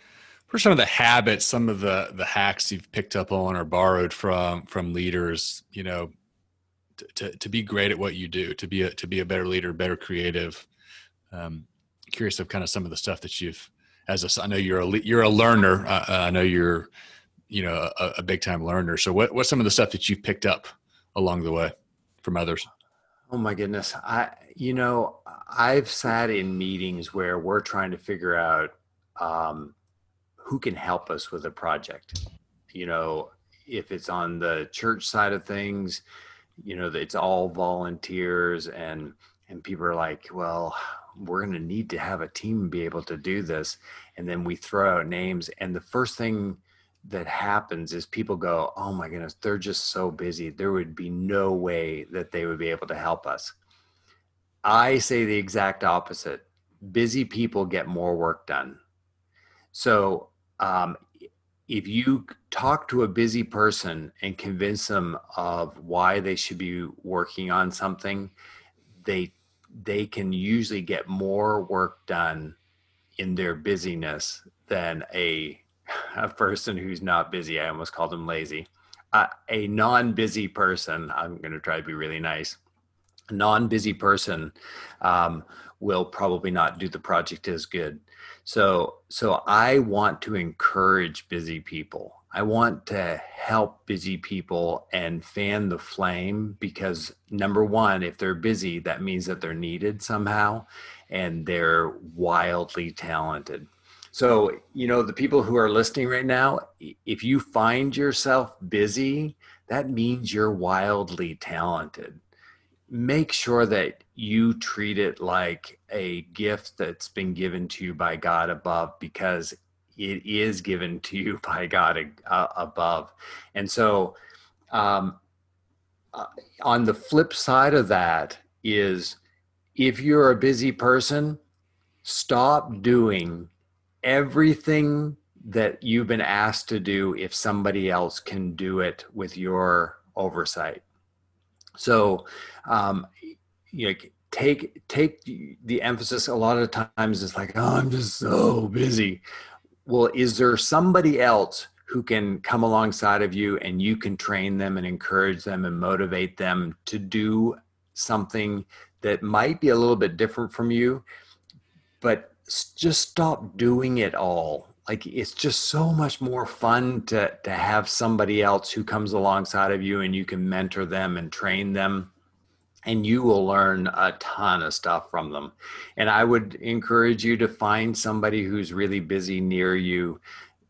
[SPEAKER 1] are some of the habits, some of the the hacks you've picked up on or borrowed from from leaders, you know, to, to, to be great at what you do, to be a to be a better leader, better creative. Um, curious of kind of some of the stuff that you've as a, I know you're a you're a learner. Uh, uh, I know you're you know a, a big time learner. So what what's some of the stuff that you've picked up along the way from others?
[SPEAKER 2] Oh my goodness. I you know, I've sat in meetings where we're trying to figure out um, who can help us with a project. You know, if it's on the church side of things, you know, it's all volunteers and and people are like, well, we're going to need to have a team be able to do this. And then we throw out names and the first thing that happens is people go, oh my goodness, they're just so busy. There would be no way that they would be able to help us. I say the exact opposite. Busy people get more work done. So um, if you talk to a busy person and convince them of why they should be working on something, they they can usually get more work done in their busyness than a a person who's not busy. I almost called him lazy. Uh, a non-busy person. I'm going to try to be really nice. A non-busy person um, will probably not do the project as good. So, so I want to encourage busy people. I want to help busy people and fan the flame because number one, if they're busy, that means that they're needed somehow and they're wildly talented. So, you know, the people who are listening right now, if you find yourself busy, that means you're wildly talented. Make sure that you treat it like a gift that's been given to you by God above because it is given to you by God uh, above. And so, um, uh, on the flip side of that is if you're a busy person, stop doing everything that you've been asked to do if somebody else can do it with your oversight. So, um, you know, take take the emphasis. A lot of times, it's like, oh, I'm just so busy. Well, is there somebody else who can come alongside of you and you can train them and encourage them and motivate them to do something that might be a little bit different from you, but just stop doing it all. Like it's just so much more fun to to have somebody else who comes alongside of you and you can mentor them and train them and you will learn a ton of stuff from them. And i would encourage you to find somebody who's really busy near you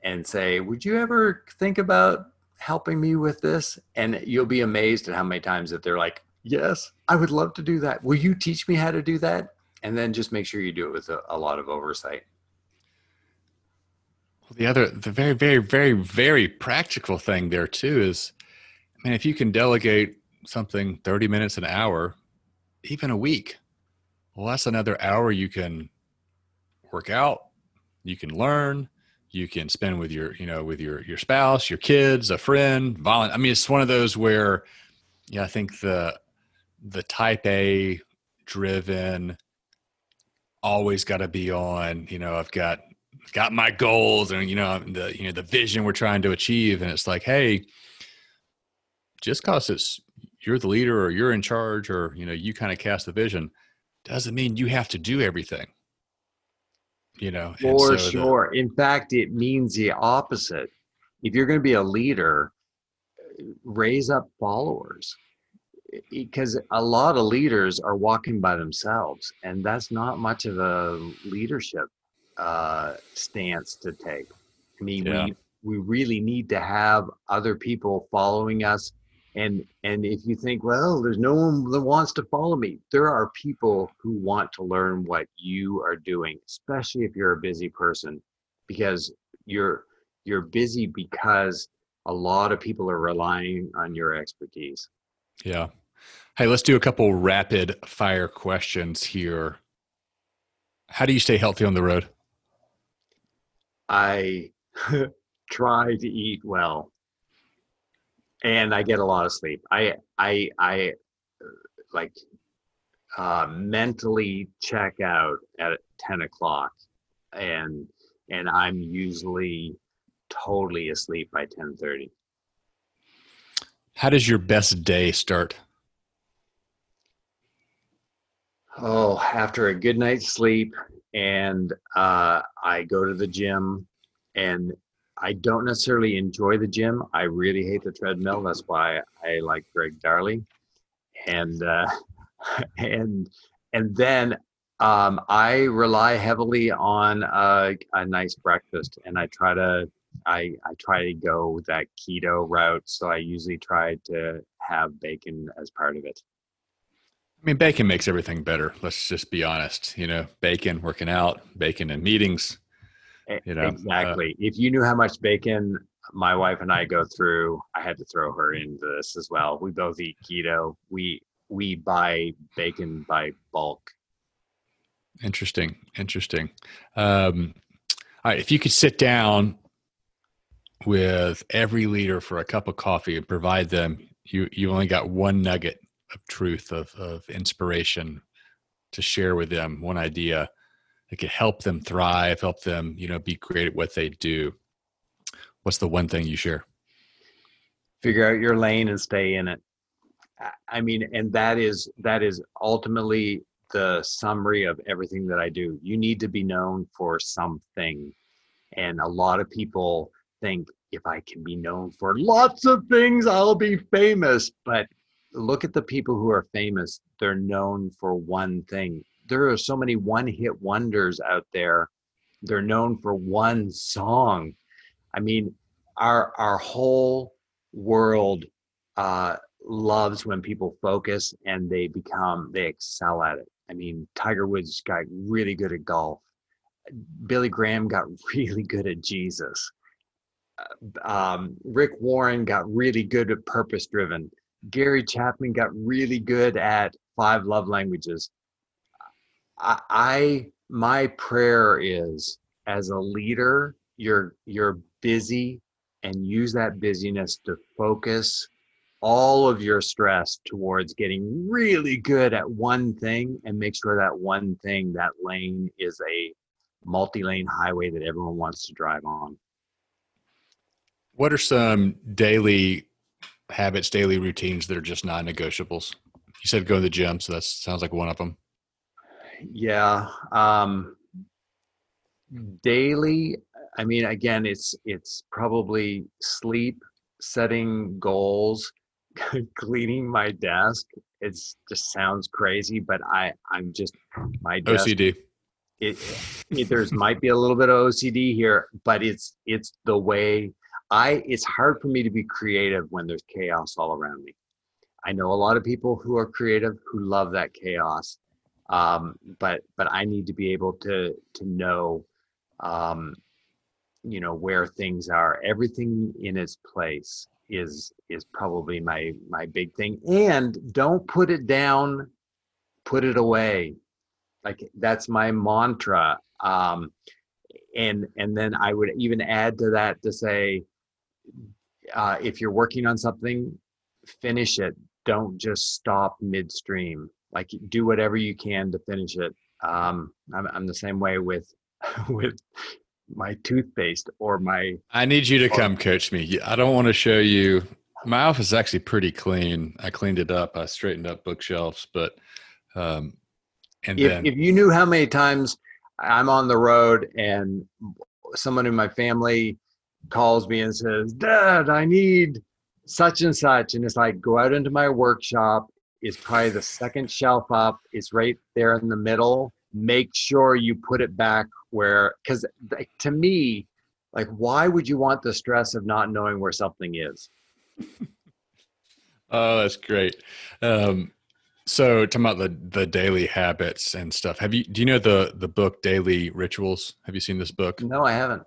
[SPEAKER 2] and say would you ever think about helping me with this? And you'll be amazed at how many times that they're like yes i would love to do that. Will you teach me how to do that? And then just make sure you do it with a, a lot of oversight
[SPEAKER 1] the other, the very, very, very, very practical thing there too is, I mean, if you can delegate something 30 minutes an hour, even a week, well, that's another hour you can work out, you can learn, you can spend with your, you know, with your your spouse, your kids, a friend, volunteer. I mean, it's one of those where, yeah, I think the the type A driven always got to be on. You know, I've got got my goals and you know the you know the vision we're trying to achieve. And it's like hey just cause it's you're the leader or you're in charge or you know you kind of cast the vision doesn't mean you have to do everything. You know
[SPEAKER 2] for so sure. The, in fact it means the opposite. If you're going to be a leader raise up followers because a lot of leaders are walking by themselves and that's not much of a leadership uh, stance to take. I mean, yeah. we we really need to have other people following us. And and if you think, well, there's no one that wants to follow me, there are people who want to learn what you are doing, especially if you're a busy person, because you're you're busy because a lot of people are relying on your expertise.
[SPEAKER 1] Yeah. Hey, let's do a couple rapid fire questions here. How do you stay healthy on the road?
[SPEAKER 2] I try to eat well and I get a lot of sleep. I I I like uh, mentally check out at ten o'clock, and and I'm usually totally asleep by ten thirty.
[SPEAKER 1] How does your best day start?
[SPEAKER 2] Oh, after a good night's sleep and uh, I go to the gym, and I don't necessarily enjoy the gym. I really hate the treadmill. That's why I like Greg Darley, and uh, and and then um, I rely heavily on a, a nice breakfast, and I try to I I try to go that keto route. So I usually try to have bacon as part of it.
[SPEAKER 1] I mean, bacon makes everything better. Let's just be honest. You know, bacon working out, bacon in meetings.
[SPEAKER 2] You know, uh, exactly. Uh, if you knew how much bacon my wife and I go through, I had to throw her into this as well. We both eat keto. We we buy bacon by bulk.
[SPEAKER 1] Interesting. Interesting. Um, all right. If you could sit down with every leader for a cup of coffee and provide them, you you only got one nugget of truth of, of inspiration to share with them one idea that could help them thrive help them you know be great at what they do. What's the one thing you share?
[SPEAKER 2] Figure out your lane and stay in it. I mean and that is that is ultimately the summary of everything that i do. You need to be known for something. And a lot of people think if i can be known for lots of things i'll be famous. But look at the people who are famous. They're known for one thing. There are so many one hit wonders out there. They're known for one song. I mean, our our whole world uh, loves when people focus and they become they excel at it. I mean, Tiger Woods got really good at golf. Billy Graham got really good at Jesus. Uh, um, Rick Warren got really good at purpose driven. Gary Chapman got really good at five love languages. I, I my prayer is as a leader, you're you're busy and use that busyness to focus all of your stress towards getting really good at one thing and make sure that one thing, that lane is a multi-lane highway that everyone wants to drive on.
[SPEAKER 1] What are some daily habits, daily routines that are just non-negotiables? You said go to the gym, so that sounds like one of them.
[SPEAKER 2] Yeah. Um, daily, I mean, again, it's it's probably sleep, setting goals, cleaning my desk. It's just sounds crazy, but I I'm just my
[SPEAKER 1] desk, OCD.
[SPEAKER 2] It, it there's might be a little bit of OCD here, but it's it's the way I. It's hard for me to be creative when there's chaos all around me. I know a lot of people who are creative who love that chaos, um, but but I need to be able to to know, um, you know, where things are. Everything in its place is is probably my my big thing. And don't put it down, put it away. Like that's my mantra. Um, and and then I would even add to that to say, uh, if you're working on something, finish it. Don't just stop midstream. Like do whatever you can to finish it. Um, I'm, I'm the same way with with my toothpaste or my.
[SPEAKER 1] I need you to come coach me. I don't want to show you. My office is actually pretty clean. I cleaned it up. I straightened up bookshelves, but um,
[SPEAKER 2] and if, then if you knew how many times I'm on the road and someone in my family calls me and says, "Dad, I need such and such," and it's like, go out into my workshop. It's probably the second shelf up. It's right there in the middle. Make sure you put it back where because to me like why would you want the stress of not knowing where something is
[SPEAKER 1] oh that's great um so talking about the the daily habits and stuff have you do you know the the book daily rituals have you seen this book
[SPEAKER 2] no i haven't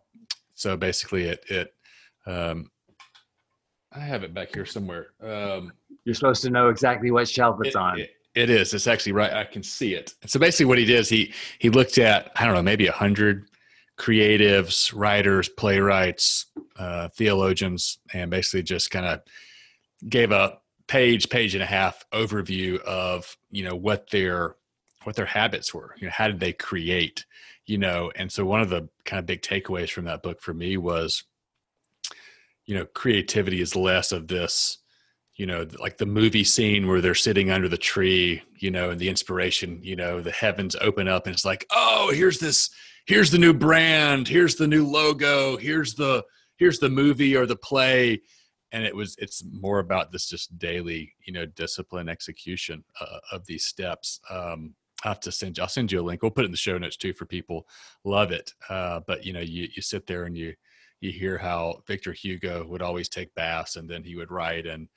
[SPEAKER 1] so basically it it um i have it back here somewhere um
[SPEAKER 2] you're supposed to know exactly what shelf it's it, on
[SPEAKER 1] it, it is. It's actually right. I can see it. So basically, what he did is he he looked at I don't know maybe a hundred creatives, writers, playwrights, uh, theologians, and basically just kind of gave a page, page and a half overview of you know what their what their habits were. You know, how did they create? You know, and so one of the kind of big takeaways from that book for me was, you know, creativity is less of this you know like the movie scene where they're sitting under the tree you know and the inspiration you know the heavens open up and it's like oh here's this here's the new brand here's the new logo here's the here's the movie or the play. And it was it's more about this just daily you know discipline execution uh, of these steps. Um i have to send you i'll send you a link we'll put it in the show notes too for people love it uh but you know you you sit there and you you hear how victor hugo would always take baths and then he would write and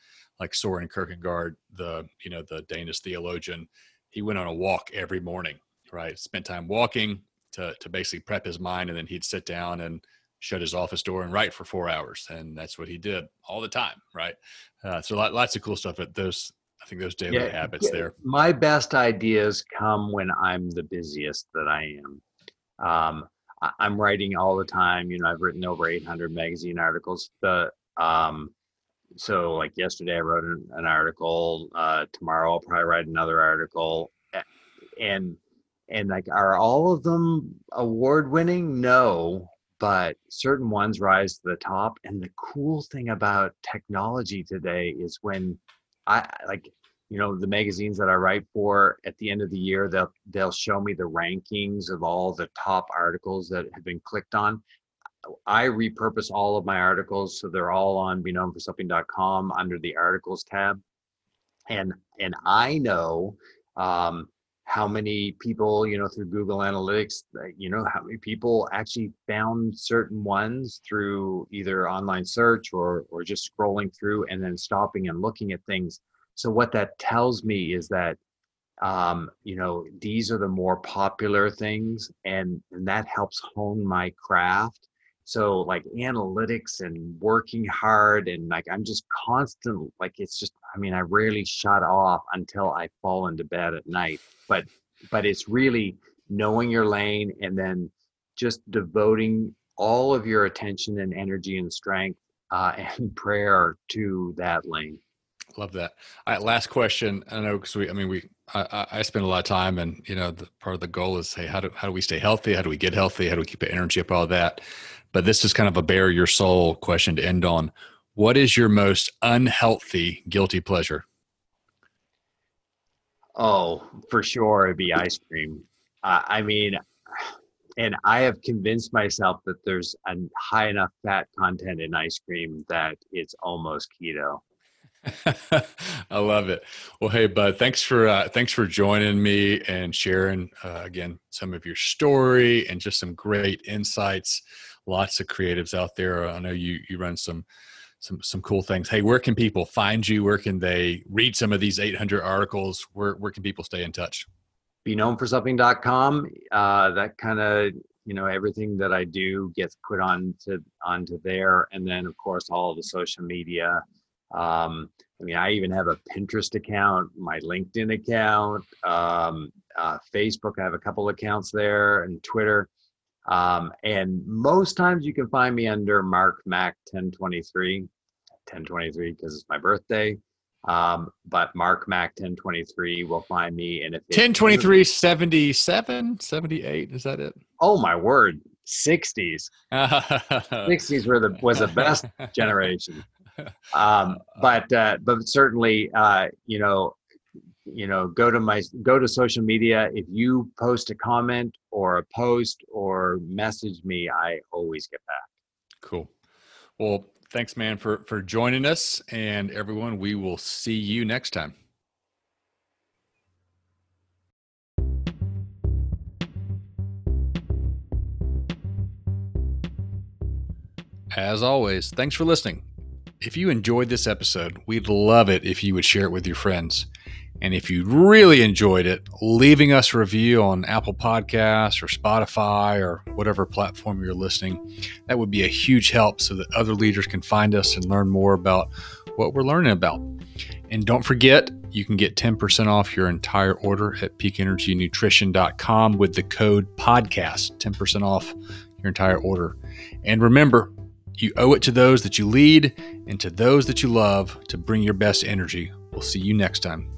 [SPEAKER 1] like Soren Kierkegaard, the you know the Danish theologian, he went on a walk every morning, right? Spent time walking to to basically prep his mind, and then he'd sit down and shut his office door and write for four hours, and that's what he did all the time, right? Uh, so lots of cool stuff. At those, I think those daily yeah, habits yeah. there.
[SPEAKER 2] My best ideas come when I'm the busiest that I am. Um, I'm writing all the time. You know, I've written over 800 magazine articles. The um, so like yesterday i wrote an, an article uh, tomorrow i'll probably write another article and and like are all of them award winning no but certain ones rise to the top and the cool thing about technology today is when i like you know the magazines that i write for at the end of the year they'll they'll show me the rankings of all the top articles that have been clicked on I repurpose all of my articles so they're all on beknownforsomething.com under the articles tab. And and I know um, how many people, you know, through Google Analytics, you know, how many people actually found certain ones through either online search or or just scrolling through and then stopping and looking at things. So what that tells me is that um, you know, these are the more popular things and and that helps hone my craft so like analytics and working hard and like i'm just constant like it's just i mean i rarely shut off until i fall into bed at night but but it's really knowing your lane and then just devoting all of your attention and energy and strength uh, and prayer to that lane.
[SPEAKER 1] Love that. All right last question. I know because we i mean we I, I spend a lot of time and you know the part of the goal is hey how do how do we stay healthy? How do we get healthy? How do we keep the energy up? All that but this is kind of a bare your soul question to end on. What is your most unhealthy guilty pleasure?
[SPEAKER 2] Oh, for sure, it'd be ice cream. Uh, I mean, and I have convinced myself that there's a high enough fat content in ice cream that it's almost keto.
[SPEAKER 1] I love it. Well, hey, bud, thanks for uh, thanks for joining me and sharing uh, again some of your story and just some great insights. Lots of creatives out there. I know you you run some some some cool things. Hey, where can people find you? Where can they read some of these 800 articles? Where where can people stay in touch?
[SPEAKER 2] Be known for something.com. Uh, that kind of you know everything that I do gets put on to onto there, and then of course all the social media. Um, I mean, I even have a Pinterest account, my LinkedIn account, um, uh, Facebook. I have a couple accounts there, and Twitter. Um, and most times you can find me under Mark Mac 1023, 1023 because it's my birthday. Um, but Mark Mac 1023 will find me. in if
[SPEAKER 1] 1023, 77, 78, is that it?
[SPEAKER 2] Oh my word. 60s. 60s were the was the best generation. Um, but uh, but certainly uh, you know you know go to my go to social media. If you post a comment or a post or message me i always get back.
[SPEAKER 1] Cool. Well thanks man for for joining us and everyone we will see you next time. As always thanks for listening if you enjoyed this episode we'd love it if you would share it with your friends and if you really enjoyed it, leaving us a review on Apple Podcasts or Spotify or whatever platform you're listening, that would be a huge help so that other leaders can find us and learn more about what we're learning about. And don't forget, you can get 10% off your entire order at peakenergynutrition.com with the code podcast, 10% off your entire order. And remember, you owe it to those that you lead and to those that you love to bring your best energy. We'll see you next time.